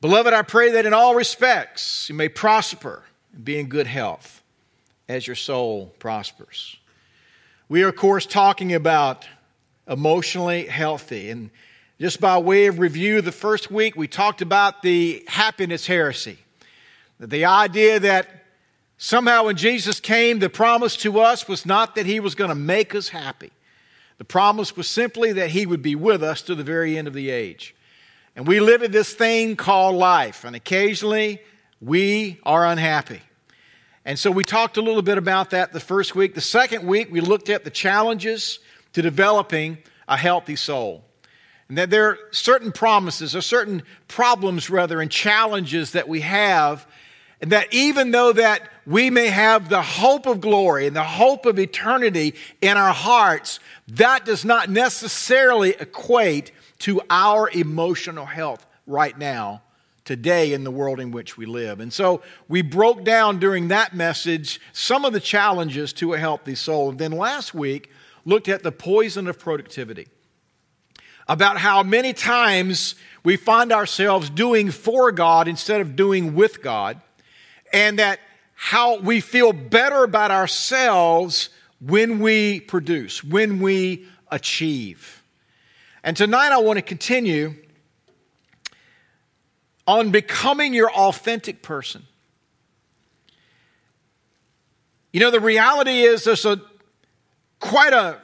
Beloved, I pray that in all respects you may prosper and be in good health as your soul prospers. We are, of course, talking about emotionally healthy. And just by way of review, the first week we talked about the happiness heresy. The idea that somehow when Jesus came, the promise to us was not that he was going to make us happy. The promise was simply that he would be with us to the very end of the age. And we live in this thing called life, and occasionally we are unhappy. And so we talked a little bit about that the first week. The second week, we looked at the challenges to developing a healthy soul. And that there are certain promises, or certain problems, rather, and challenges that we have. And that even though that we may have the hope of glory and the hope of eternity in our hearts, that does not necessarily equate to our emotional health right now, today, in the world in which we live. And so we broke down during that message some of the challenges to a healthy soul. And then last week, looked at the poison of productivity. About how many times we find ourselves doing for God instead of doing with God, and that how we feel better about ourselves when we produce, when we achieve. And tonight I want to continue on becoming your authentic person. You know, the reality is there's a quite a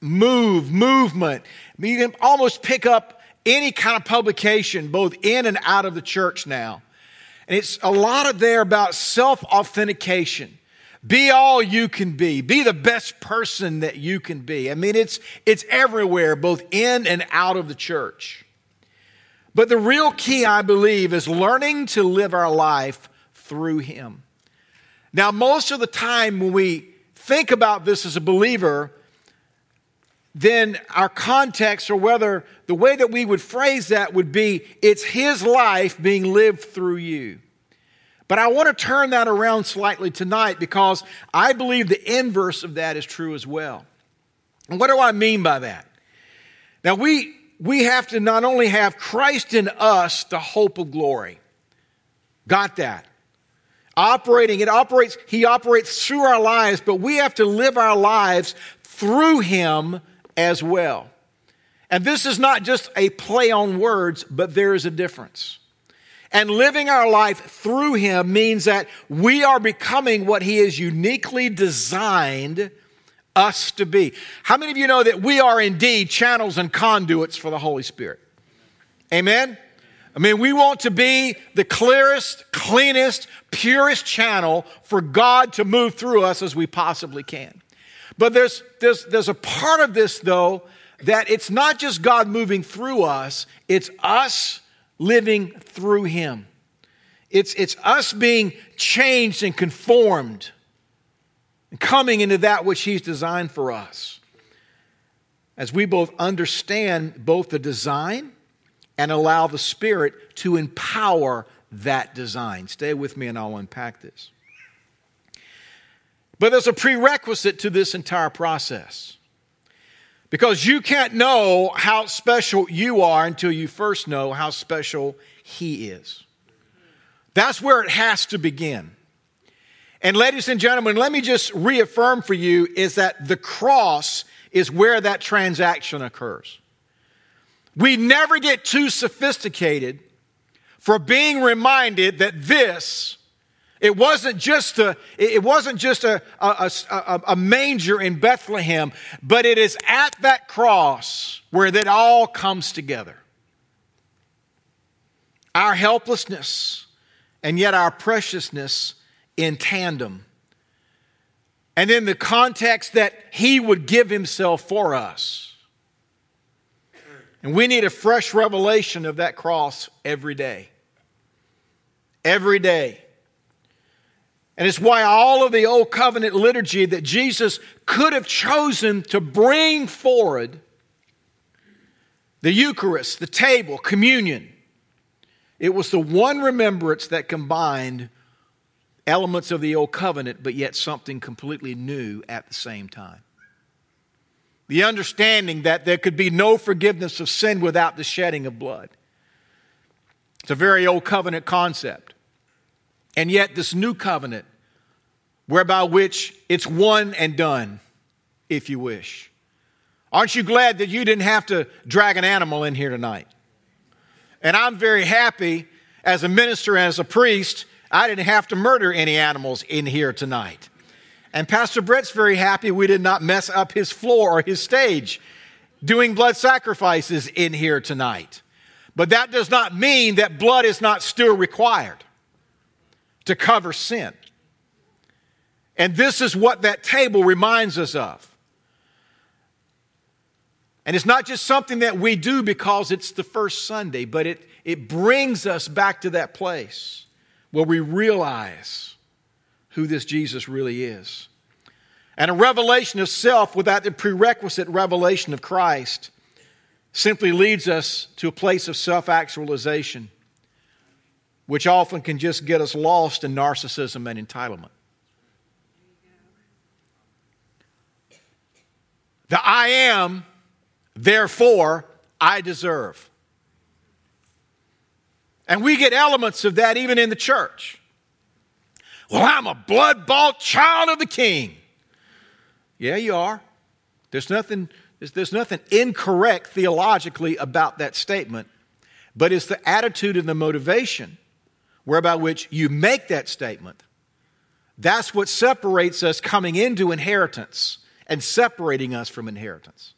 move, movement. I mean, you can almost pick up any kind of publication, both in and out of the church now. And it's a lot of there about self authentication. Be all you can be. Be the best person that you can be. I mean, it's, it's everywhere, both in and out of the church. But the real key, I believe, is learning to live our life through Him. Now, most of the time when we think about this as a believer, then our context or whether the way that we would phrase that would be it's His life being lived through you. But I want to turn that around slightly tonight because I believe the inverse of that is true as well. And what do I mean by that? Now, we, we have to not only have Christ in us, the hope of glory. Got that? Operating, it operates, He operates through our lives, but we have to live our lives through Him as well. And this is not just a play on words, but there is a difference. And living our life through Him means that we are becoming what He has uniquely designed us to be. How many of you know that we are indeed channels and conduits for the Holy Spirit? Amen? I mean, we want to be the clearest, cleanest, purest channel for God to move through us as we possibly can. But there's, there's, there's a part of this, though, that it's not just God moving through us, it's us living through Him. It's, it's us being changed and conformed and coming into that which He's designed for us. As we both understand both the design and allow the Spirit to empower that design. Stay with me and I'll unpack this. But there's a prerequisite to this entire process. Because you can't know how special you are until you first know how special He is. That's where it has to begin. And, ladies and gentlemen, let me just reaffirm for you is that the cross is where that transaction occurs. We never get too sophisticated for being reminded that this it wasn't just a, it wasn't just a, a, a, a, manger in Bethlehem, but it is at that cross where that all comes together. Our helplessness and yet our preciousness in tandem. And in the context that He would give Himself for us. And we need a fresh revelation of that cross every day. Every day. And it's why all of the Old Covenant liturgy that Jesus could have chosen to bring forward the Eucharist, the table, communion. It was the one remembrance that combined elements of the Old Covenant, but yet something completely new at the same time. The understanding that there could be no forgiveness of sin without the shedding of blood. It's a very old covenant concept. And yet, this new covenant, whereby which it's one and done, if you wish. Aren't you glad that you didn't have to drag an animal in here tonight? And I'm very happy as a minister and as a priest, I didn't have to murder any animals in here tonight. And Pastor Brett's very happy we did not mess up his floor or his stage doing blood sacrifices in here tonight. But that does not mean that blood is not still required to cover sin. And this is what that table reminds us of. And it's not just something that we do because it's the first Sunday, but it, it brings us back to that place where we realize who this Jesus really is. And a revelation of self without the prerequisite revelation of Christ simply leads us to a place of self actualization, which often can just get us lost in narcissism and entitlement. The I am Therefore, I deserve. And we get elements of that even in the church. Well, I'm a blood bought child of the king. Yeah, you are. There's nothing, there's, there's nothing incorrect theologically about that statement, but it's the attitude and the motivation whereby which you make that statement. That's what separates us coming into inheritance and separating us from inheritance.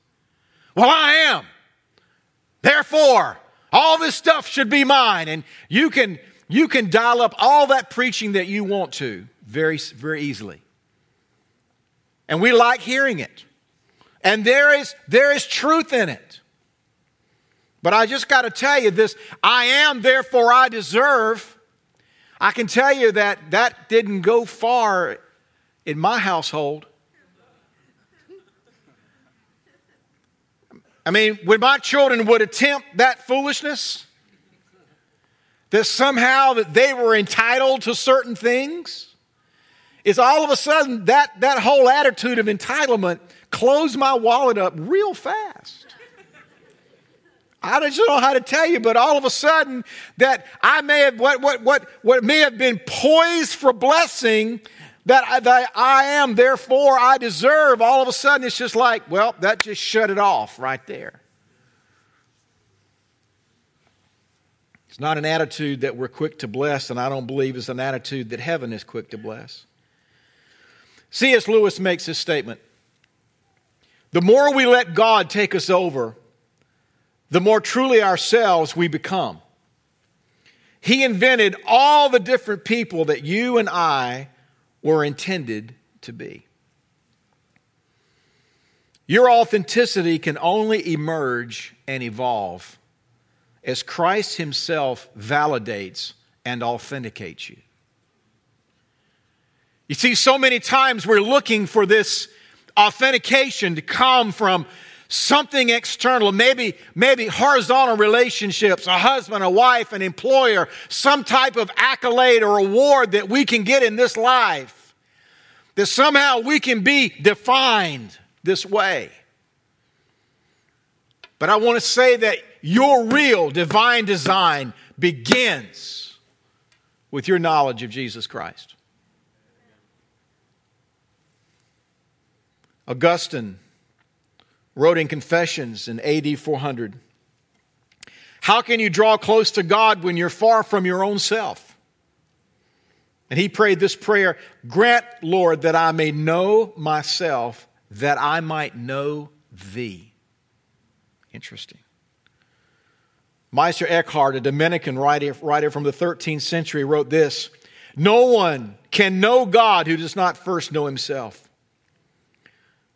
Well, I am. Therefore, all this stuff should be mine. And you can, you can dial up all that preaching that you want to very, very easily. And we like hearing it. And there is, there is truth in it. But I just got to tell you this I am, therefore I deserve. I can tell you that that didn't go far in my household. I mean, when my children would attempt that foolishness, that somehow that they were entitled to certain things, is all of a sudden that, that whole attitude of entitlement closed my wallet up real fast. I don't know how to tell you, but all of a sudden that I may have what what what what may have been poised for blessing that I, that I am, therefore I deserve, all of a sudden it's just like, well, that just shut it off right there. It's not an attitude that we're quick to bless, and I don't believe it's an attitude that heaven is quick to bless. C.S. Lewis makes this statement The more we let God take us over, the more truly ourselves we become. He invented all the different people that you and I were intended to be. Your authenticity can only emerge and evolve as Christ Himself validates and authenticates you. You see, so many times we're looking for this authentication to come from something external, maybe, maybe horizontal relationships, a husband, a wife, an employer, some type of accolade or award that we can get in this life. That somehow we can be defined this way. But I want to say that your real divine design begins with your knowledge of Jesus Christ. Augustine wrote in Confessions in AD 400 How can you draw close to God when you're far from your own self? And he prayed this prayer Grant, Lord, that I may know myself, that I might know thee. Interesting. Meister Eckhart, a Dominican writer, writer from the 13th century, wrote this No one can know God who does not first know himself.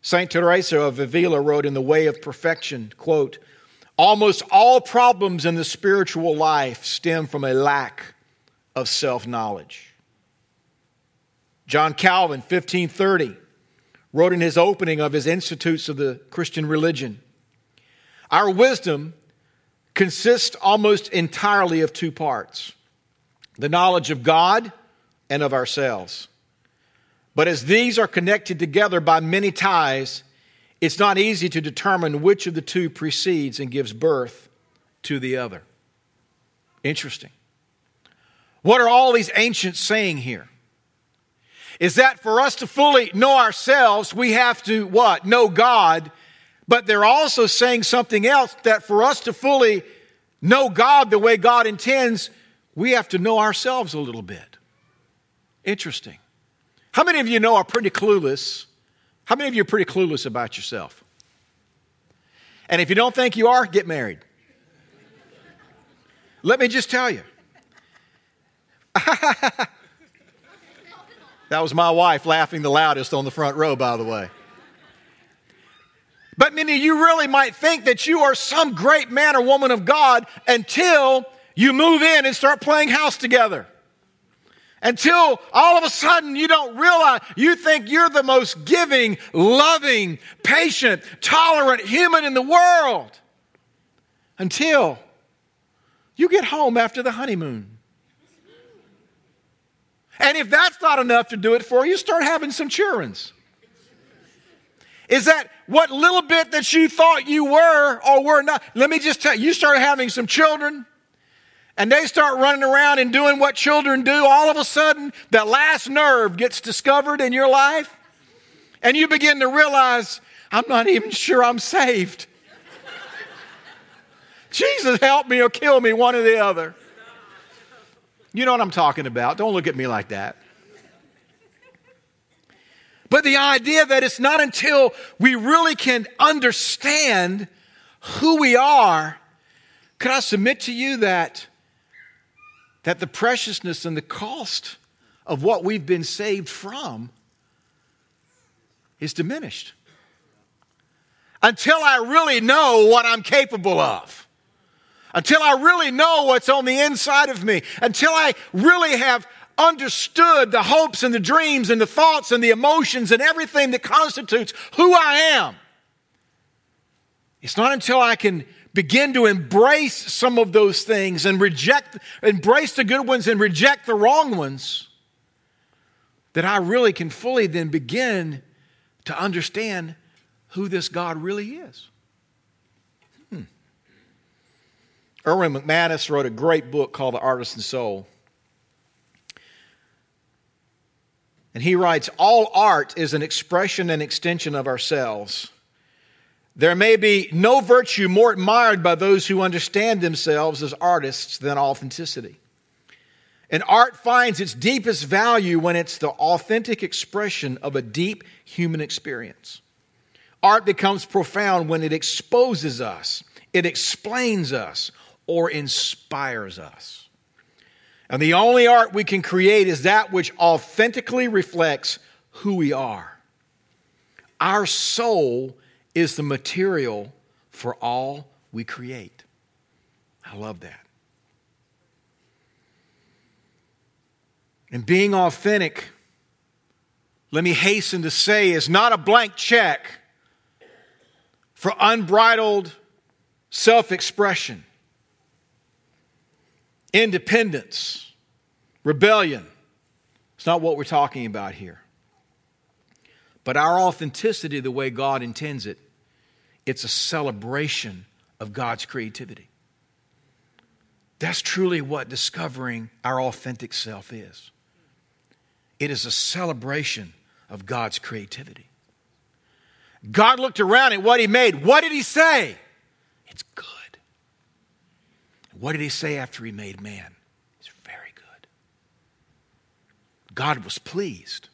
St. Teresa of Avila wrote in The Way of Perfection, quote, Almost all problems in the spiritual life stem from a lack of self knowledge. John Calvin, 1530, wrote in his opening of his Institutes of the Christian Religion Our wisdom consists almost entirely of two parts the knowledge of God and of ourselves. But as these are connected together by many ties, it's not easy to determine which of the two precedes and gives birth to the other. Interesting. What are all these ancients saying here? Is that for us to fully know ourselves, we have to what? Know God. But they're also saying something else that for us to fully know God the way God intends, we have to know ourselves a little bit. Interesting. How many of you know are pretty clueless? How many of you are pretty clueless about yourself? And if you don't think you are, get married. Let me just tell you. that was my wife laughing the loudest on the front row, by the way. But many of you really might think that you are some great man or woman of God until you move in and start playing house together. Until all of a sudden you don't realize, you think you're the most giving, loving, patient, tolerant human in the world. Until you get home after the honeymoon. And if that's not enough to do it for you, start having some children's. Is that what little bit that you thought you were or were not? Let me just tell you, you start having some children and they start running around and doing what children do. All of a sudden, that last nerve gets discovered in your life and you begin to realize, I'm not even sure I'm saved. Jesus, help me or kill me, one or the other. You know what I'm talking about. Don't look at me like that. But the idea that it's not until we really can understand who we are, could I submit to you that, that the preciousness and the cost of what we've been saved from is diminished? Until I really know what I'm capable of until I really know what's on the inside of me, until I really have understood the hopes and the dreams and the thoughts and the emotions and everything that constitutes who I am. It's not until I can begin to embrace some of those things and reject, embrace the good ones and reject the wrong ones that I really can fully then begin to understand who this God really is. Hmm. Erwin McManus wrote a great book called The Artisan Soul. And he writes All art is an expression and extension of ourselves. There may be no virtue more admired by those who understand themselves as artists than authenticity. And art finds its deepest value when it's the authentic expression of a deep human experience. Art becomes profound when it exposes us, it explains us, or inspires us. And the only art we can create is that which authentically reflects who we are. Our soul is the material for all we create. I love that. And being authentic, let me hasten to say, is not a blank check for unbridled self expression independence, rebellion. It's not what we're talking about here. But our authenticity, the way God intends it, it's a celebration of God's creativity. That's truly what discovering our authentic self is. It is a celebration of God's creativity. God looked around at what He made. What did He say? It's good. What did he say after he made man? He's very good. God was pleased.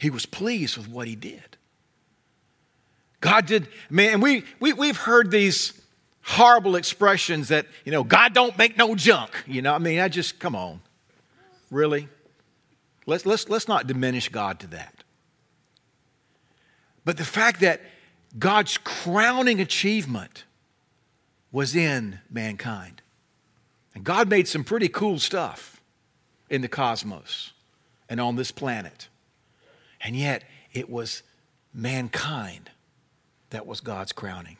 He was pleased with what he did. God did, man, we, we, we've heard these horrible expressions that, you know, God don't make no junk. You know, I mean, I just, come on. Really? Let's, let's, let's not diminish God to that. But the fact that God's crowning achievement was in mankind. And God made some pretty cool stuff in the cosmos and on this planet. And yet, it was mankind that was God's crowning.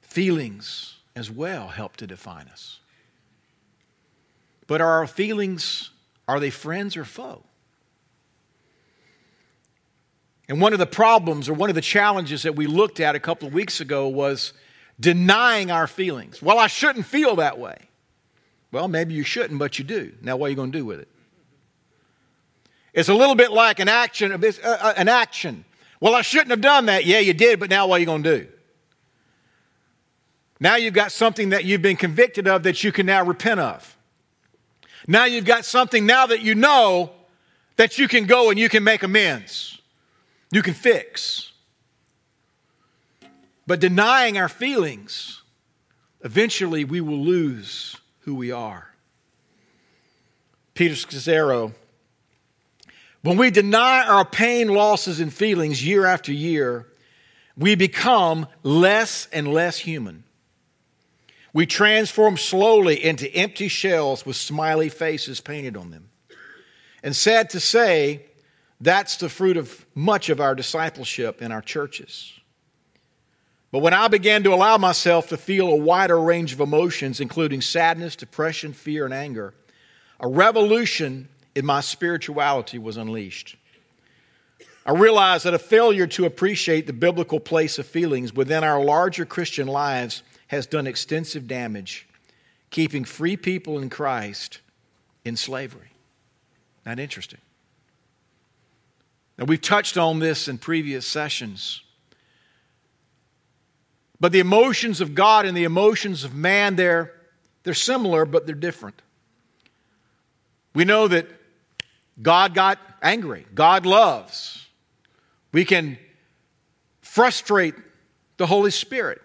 Feelings as well help to define us. But are our feelings, are they friends or foe? And one of the problems or one of the challenges that we looked at a couple of weeks ago was denying our feelings. Well, I shouldn't feel that way. Well, maybe you shouldn't, but you do. Now, what are you going to do with it? It's a little bit like an action. Uh, uh, an action. Well, I shouldn't have done that. Yeah, you did, but now what are you going to do? Now you've got something that you've been convicted of that you can now repent of. Now you've got something now that you know that you can go and you can make amends. You can fix. But denying our feelings, eventually we will lose who we are. Peter Scazzero, when we deny our pain, losses, and feelings year after year, we become less and less human. We transform slowly into empty shells with smiley faces painted on them. And sad to say, that's the fruit of much of our discipleship in our churches. But when I began to allow myself to feel a wider range of emotions, including sadness, depression, fear, and anger, a revolution in my spirituality was unleashed. I realized that a failure to appreciate the biblical place of feelings within our larger Christian lives has done extensive damage, keeping free people in Christ in slavery. Not interesting. Now, we've touched on this in previous sessions. But the emotions of God and the emotions of man, they're, they're similar, but they're different. We know that God got angry, God loves. We can frustrate the Holy Spirit.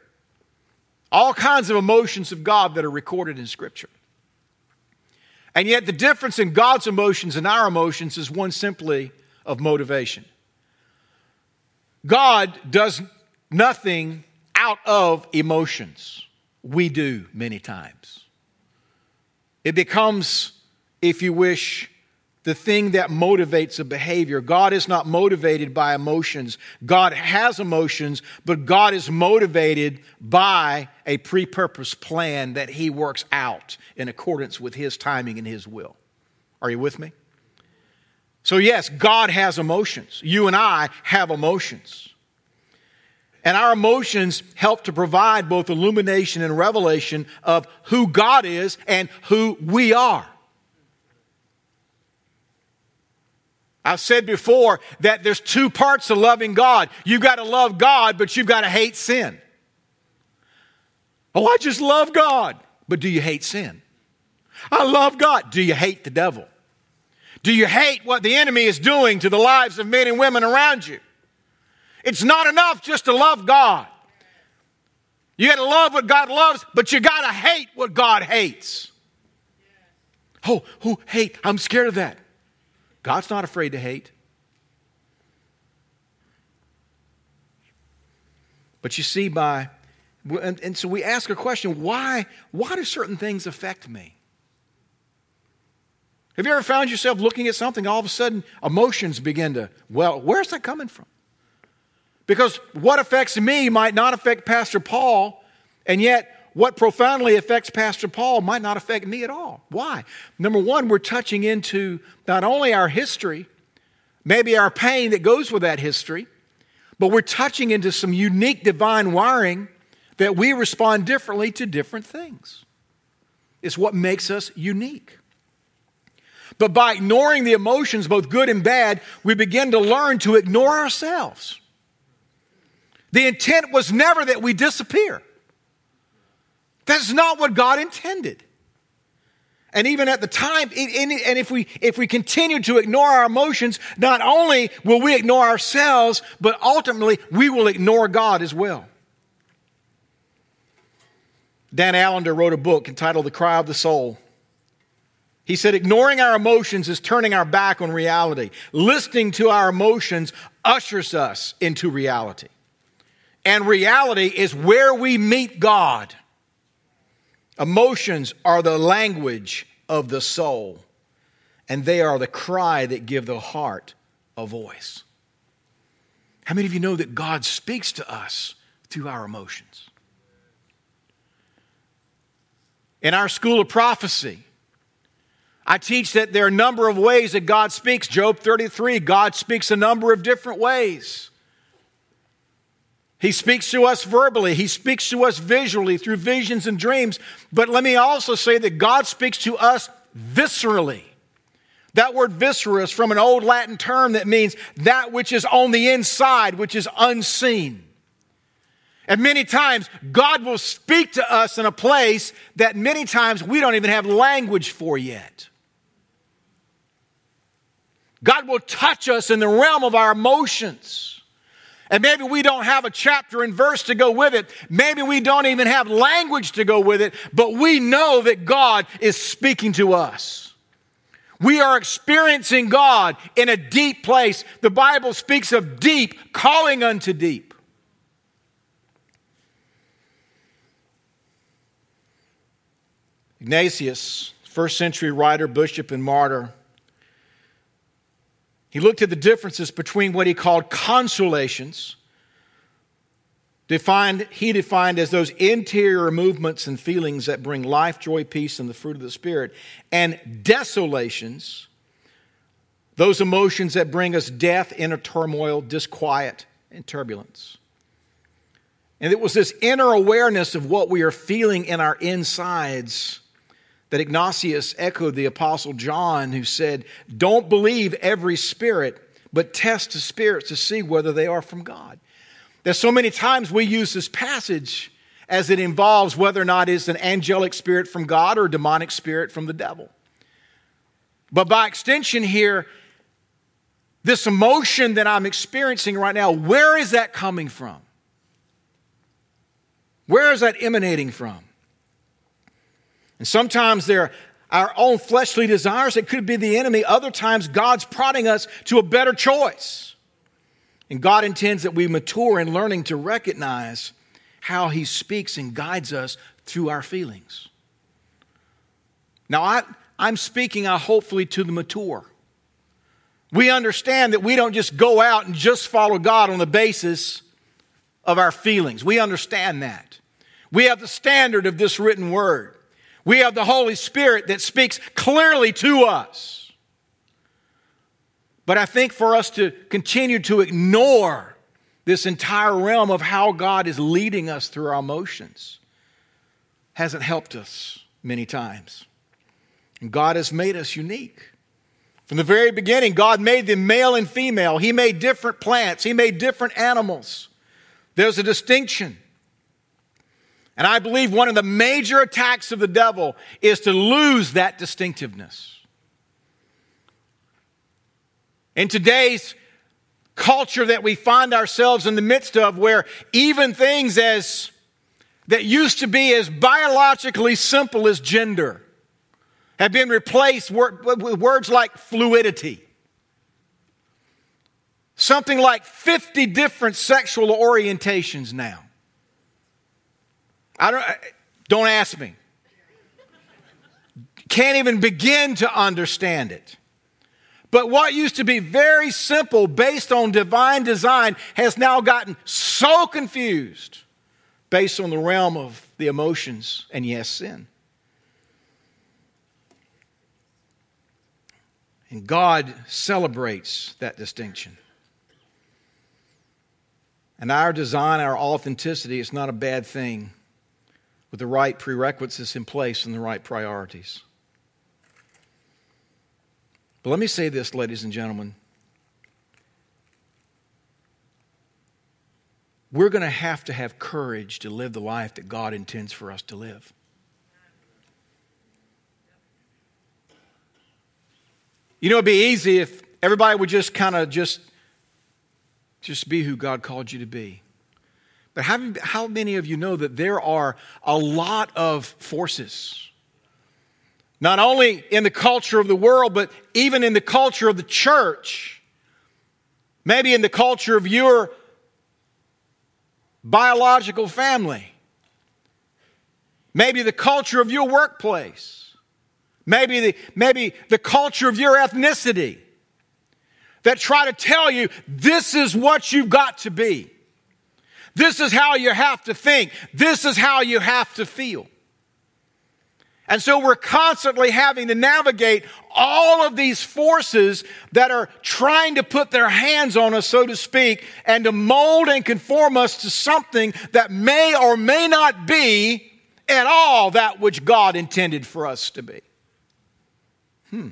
All kinds of emotions of God that are recorded in Scripture. And yet, the difference in God's emotions and our emotions is one simply of motivation. God does nothing out of emotions. We do many times. It becomes, if you wish, the thing that motivates a behavior. God is not motivated by emotions. God has emotions, but God is motivated by a pre purposed plan that He works out in accordance with His timing and His will. Are you with me? So, yes, God has emotions. You and I have emotions. And our emotions help to provide both illumination and revelation of who God is and who we are. I've said before that there's two parts to loving God. You've got to love God, but you've got to hate sin. Oh, I just love God. But do you hate sin? I love God. Do you hate the devil? Do you hate what the enemy is doing to the lives of men and women around you? It's not enough just to love God. You got to love what God loves, but you got to hate what God hates. Oh, who hate? I'm scared of that. God's not afraid to hate. But you see, by, and, and so we ask a question why, why do certain things affect me? Have you ever found yourself looking at something, all of a sudden emotions begin to, well, where's that coming from? Because what affects me might not affect Pastor Paul, and yet what profoundly affects Pastor Paul might not affect me at all. Why? Number one, we're touching into not only our history, maybe our pain that goes with that history, but we're touching into some unique divine wiring that we respond differently to different things. It's what makes us unique. But by ignoring the emotions, both good and bad, we begin to learn to ignore ourselves. The intent was never that we disappear. That's not what God intended. And even at the time, and if we, if we continue to ignore our emotions, not only will we ignore ourselves, but ultimately we will ignore God as well. Dan Allender wrote a book entitled The Cry of the Soul. He said, ignoring our emotions is turning our back on reality. Listening to our emotions ushers us into reality. And reality is where we meet God. Emotions are the language of the soul, and they are the cry that give the heart a voice. How many of you know that God speaks to us through our emotions? In our school of prophecy, I teach that there are a number of ways that God speaks. Job 33, God speaks a number of different ways. He speaks to us verbally. He speaks to us visually through visions and dreams. But let me also say that God speaks to us viscerally. That word viscera is from an old Latin term that means that which is on the inside, which is unseen. And many times, God will speak to us in a place that many times we don't even have language for yet. God will touch us in the realm of our emotions. And maybe we don't have a chapter and verse to go with it. Maybe we don't even have language to go with it, but we know that God is speaking to us. We are experiencing God in a deep place. The Bible speaks of deep calling unto deep. Ignatius, first century writer, bishop, and martyr, he looked at the differences between what he called consolations, defined, he defined as those interior movements and feelings that bring life, joy, peace, and the fruit of the Spirit, and desolations, those emotions that bring us death, inner turmoil, disquiet, and turbulence. And it was this inner awareness of what we are feeling in our insides that Ignatius echoed the Apostle John, who said, Don't believe every spirit, but test the spirits to see whether they are from God. There's so many times we use this passage as it involves whether or not it's an angelic spirit from God or a demonic spirit from the devil. But by extension, here, this emotion that I'm experiencing right now, where is that coming from? Where is that emanating from? And sometimes they're our own fleshly desires. It could be the enemy. Other times, God's prodding us to a better choice. And God intends that we mature in learning to recognize how He speaks and guides us through our feelings. Now, I, I'm speaking, uh, hopefully, to the mature. We understand that we don't just go out and just follow God on the basis of our feelings. We understand that. We have the standard of this written word. We have the Holy Spirit that speaks clearly to us. But I think for us to continue to ignore this entire realm of how God is leading us through our emotions hasn't helped us many times. And God has made us unique. From the very beginning, God made them male and female. He made different plants, He made different animals. There's a distinction. And I believe one of the major attacks of the devil is to lose that distinctiveness. In today's culture that we find ourselves in the midst of, where even things as that used to be as biologically simple as gender have been replaced with words like fluidity. Something like 50 different sexual orientations now. I don't, don't ask me. Can't even begin to understand it. But what used to be very simple based on divine design has now gotten so confused based on the realm of the emotions and, yes, sin. And God celebrates that distinction. And our design, our authenticity, is not a bad thing with the right prerequisites in place and the right priorities. But let me say this, ladies and gentlemen. We're going to have to have courage to live the life that God intends for us to live. You know, it'd be easy if everybody would just kind of just, just be who God called you to be. But how, how many of you know that there are a lot of forces? Not only in the culture of the world, but even in the culture of the church. Maybe in the culture of your biological family. Maybe the culture of your workplace. Maybe the, maybe the culture of your ethnicity that try to tell you this is what you've got to be. This is how you have to think. This is how you have to feel. And so we're constantly having to navigate all of these forces that are trying to put their hands on us, so to speak, and to mold and conform us to something that may or may not be at all that which God intended for us to be. Hmm.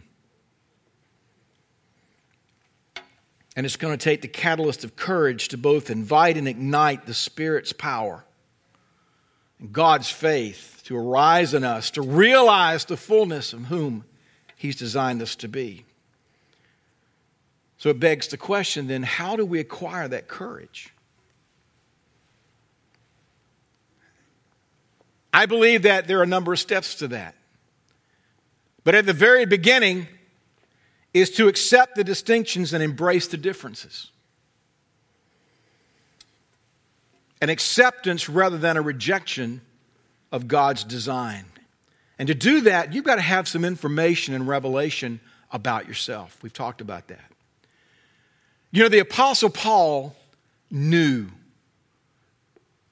And it's going to take the catalyst of courage to both invite and ignite the Spirit's power and God's faith to arise in us, to realize the fullness of whom He's designed us to be. So it begs the question then how do we acquire that courage? I believe that there are a number of steps to that. But at the very beginning, is to accept the distinctions and embrace the differences. An acceptance rather than a rejection of God's design. And to do that, you've got to have some information and revelation about yourself. We've talked about that. You know, the Apostle Paul knew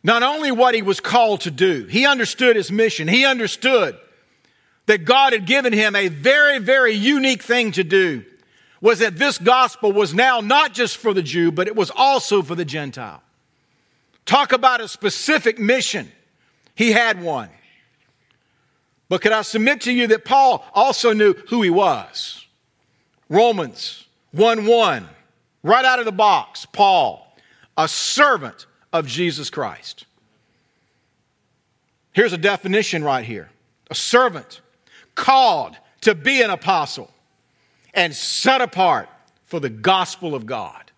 not only what he was called to do, he understood his mission, he understood that God had given him a very, very unique thing to do was that this gospel was now not just for the Jew, but it was also for the Gentile. Talk about a specific mission. He had one. But could I submit to you that Paul also knew who he was? Romans 1 1, right out of the box, Paul, a servant of Jesus Christ. Here's a definition right here a servant called to be an apostle and set apart for the gospel of God.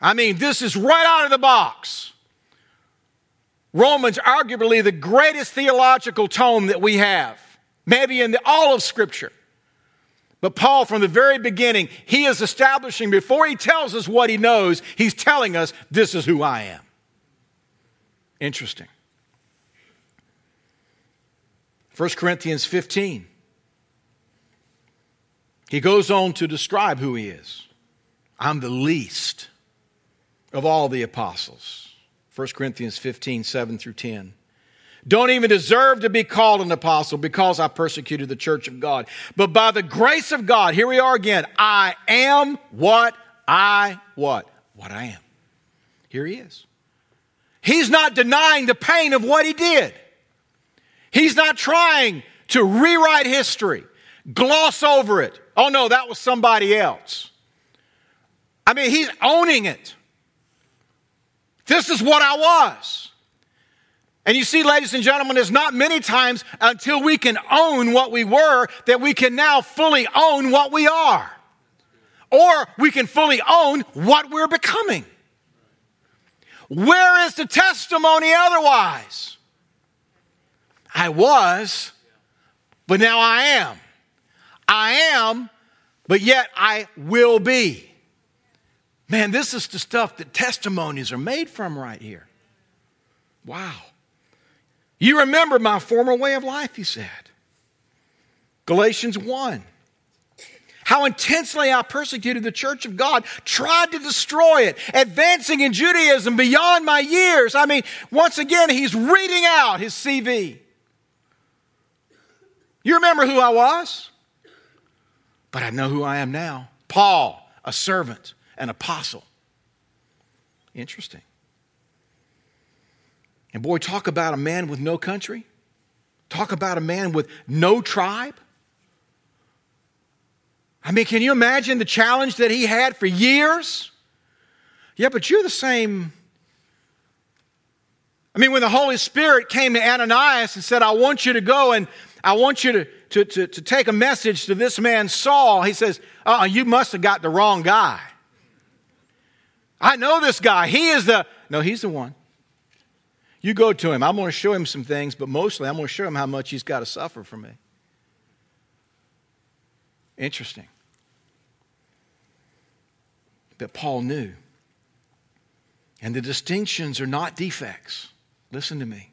I mean, this is right out of the box. Romans, arguably the greatest theological tome that we have, maybe in the, all of Scripture. But Paul, from the very beginning, he is establishing, before he tells us what he knows, he's telling us, this is who I am. Interesting. 1 Corinthians 15. He goes on to describe who he is. I'm the least of all the apostles. 1 Corinthians 15, 7 through 10. Don't even deserve to be called an apostle because I persecuted the church of God. But by the grace of God, here we are again. I am what I what? What I am. Here he is. He's not denying the pain of what he did. He's not trying to rewrite history, gloss over it. Oh no, that was somebody else. I mean, he's owning it. This is what I was. And you see, ladies and gentlemen, there's not many times until we can own what we were that we can now fully own what we are. Or we can fully own what we're becoming. Where is the testimony otherwise? I was, but now I am. I am, but yet I will be. Man, this is the stuff that testimonies are made from right here. Wow. You remember my former way of life, he said. Galatians 1. How intensely I persecuted the church of God, tried to destroy it, advancing in Judaism beyond my years. I mean, once again, he's reading out his CV. You remember who I was? But I know who I am now. Paul, a servant, an apostle. Interesting. And boy, talk about a man with no country. Talk about a man with no tribe. I mean, can you imagine the challenge that he had for years? Yeah, but you're the same. I mean, when the Holy Spirit came to Ananias and said, I want you to go and I want you to, to, to, to take a message to this man Saul. He says, uh you must have got the wrong guy. I know this guy. He is the, no, he's the one. You go to him. I'm going to show him some things, but mostly I'm going to show him how much he's got to suffer for me. Interesting. But Paul knew. And the distinctions are not defects. Listen to me.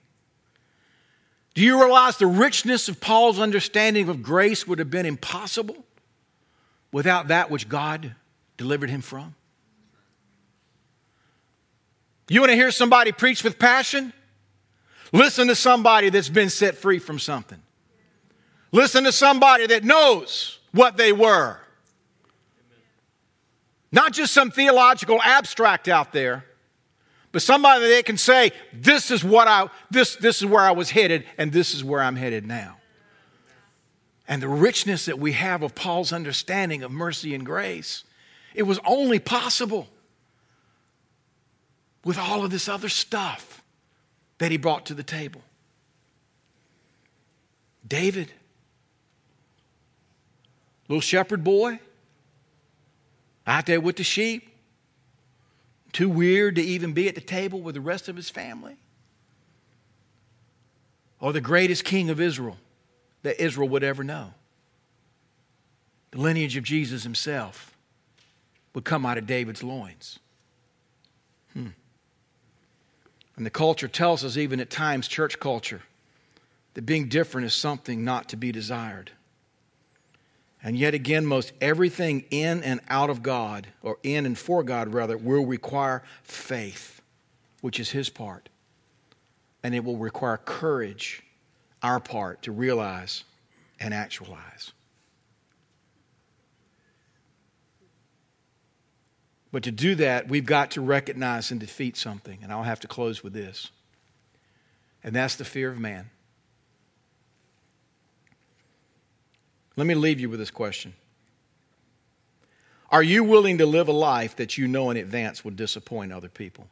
Do you realize the richness of Paul's understanding of grace would have been impossible without that which God delivered him from? You want to hear somebody preach with passion? Listen to somebody that's been set free from something. Listen to somebody that knows what they were. Not just some theological abstract out there, but somebody that can say, this is what I this this is where I was headed, and this is where I'm headed now. And the richness that we have of Paul's understanding of mercy and grace, it was only possible with all of this other stuff that he brought to the table. David, little shepherd boy, out there with the sheep, too weird to even be at the table with the rest of his family. Or the greatest king of Israel that Israel would ever know. The lineage of Jesus himself would come out of David's loins. Hmm. And the culture tells us, even at times, church culture, that being different is something not to be desired. And yet again, most everything in and out of God, or in and for God rather, will require faith, which is His part. And it will require courage, our part, to realize and actualize. But to do that, we've got to recognize and defeat something. And I'll have to close with this. And that's the fear of man. Let me leave you with this question Are you willing to live a life that you know in advance will disappoint other people?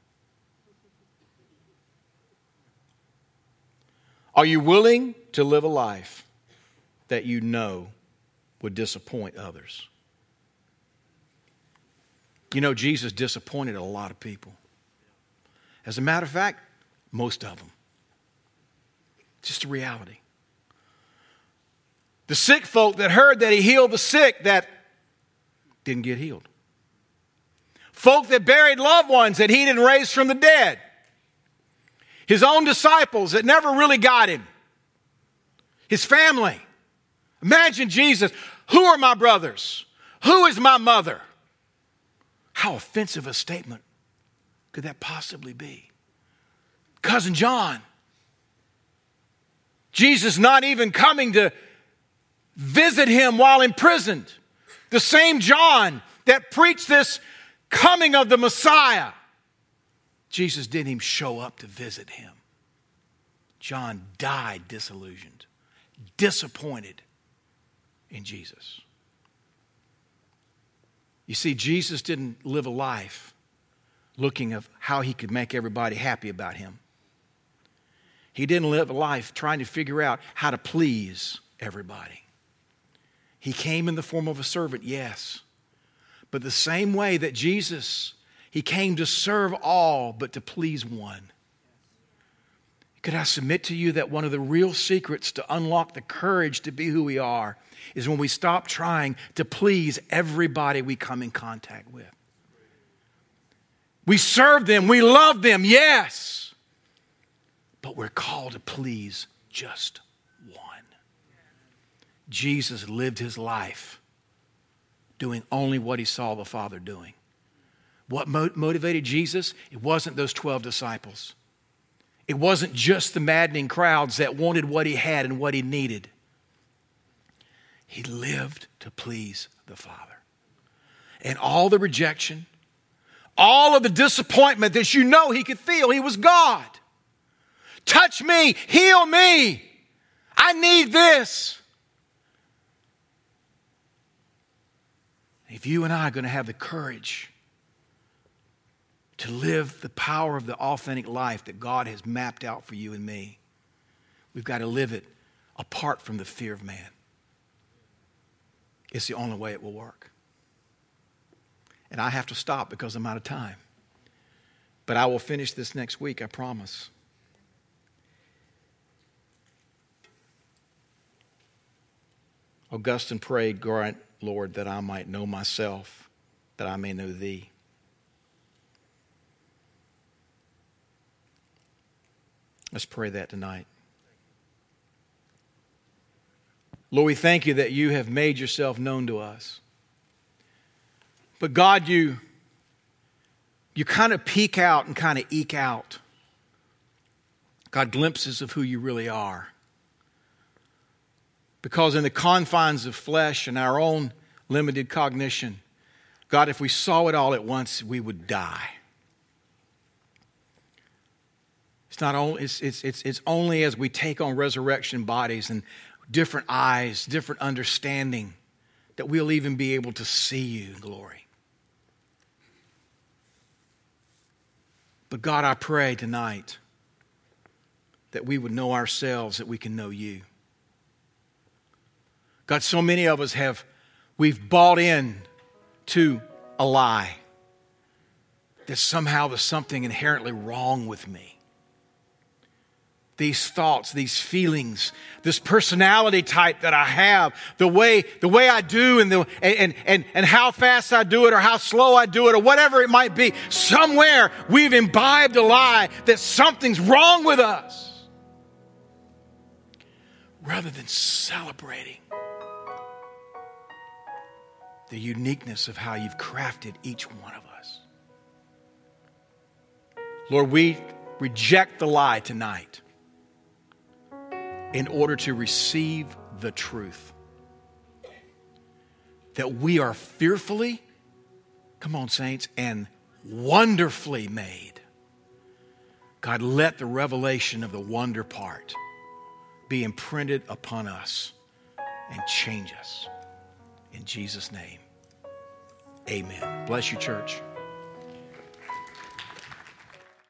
Are you willing to live a life that you know would disappoint others? You know, Jesus disappointed a lot of people. As a matter of fact, most of them. Just a reality. The sick folk that heard that he healed the sick that didn't get healed. Folk that buried loved ones that he didn't raise from the dead. His own disciples that never really got him. His family. Imagine Jesus. Who are my brothers? Who is my mother? How offensive a statement could that possibly be? Cousin John. Jesus not even coming to visit him while imprisoned. The same John that preached this coming of the Messiah. Jesus didn't even show up to visit him. John died disillusioned, disappointed in Jesus. You see, Jesus didn't live a life looking of how he could make everybody happy about him. He didn't live a life trying to figure out how to please everybody. He came in the form of a servant, yes. But the same way that Jesus, he came to serve all, but to please one. Could I submit to you that one of the real secrets to unlock the courage to be who we are is when we stop trying to please everybody we come in contact with? We serve them, we love them, yes, but we're called to please just Jesus lived his life doing only what he saw the Father doing. What motivated Jesus? It wasn't those 12 disciples. It wasn't just the maddening crowds that wanted what he had and what he needed. He lived to please the Father. And all the rejection, all of the disappointment that you know he could feel, he was God. Touch me, heal me. I need this. If you and I are going to have the courage to live the power of the authentic life that God has mapped out for you and me, we've got to live it apart from the fear of man. It's the only way it will work. And I have to stop because I'm out of time. But I will finish this next week, I promise. Augustine prayed, grant Lord, that I might know myself, that I may know thee. Let's pray that tonight. Lord, we thank you that you have made yourself known to us. But God, you, you kind of peek out and kind of eke out, God, glimpses of who you really are. Because in the confines of flesh and our own limited cognition, God, if we saw it all at once, we would die. It's not only, it's, it's, it's, it's only as we take on resurrection bodies and different eyes, different understanding, that we'll even be able to see you in glory. But God, I pray tonight that we would know ourselves, that we can know you. God, so many of us have, we've bought in to a lie that somehow there's something inherently wrong with me these thoughts, these feelings, this personality type that I have, the way, the way I do and, the, and, and, and how fast I do it or how slow I do it or whatever it might be. Somewhere we've imbibed a lie that something's wrong with us. Rather than celebrating the uniqueness of how you've crafted each one of us. Lord, we reject the lie tonight in order to receive the truth. That we are fearfully, come on, saints, and wonderfully made. God, let the revelation of the wonder part be imprinted upon us and change us. In Jesus' name, amen. Bless you, church.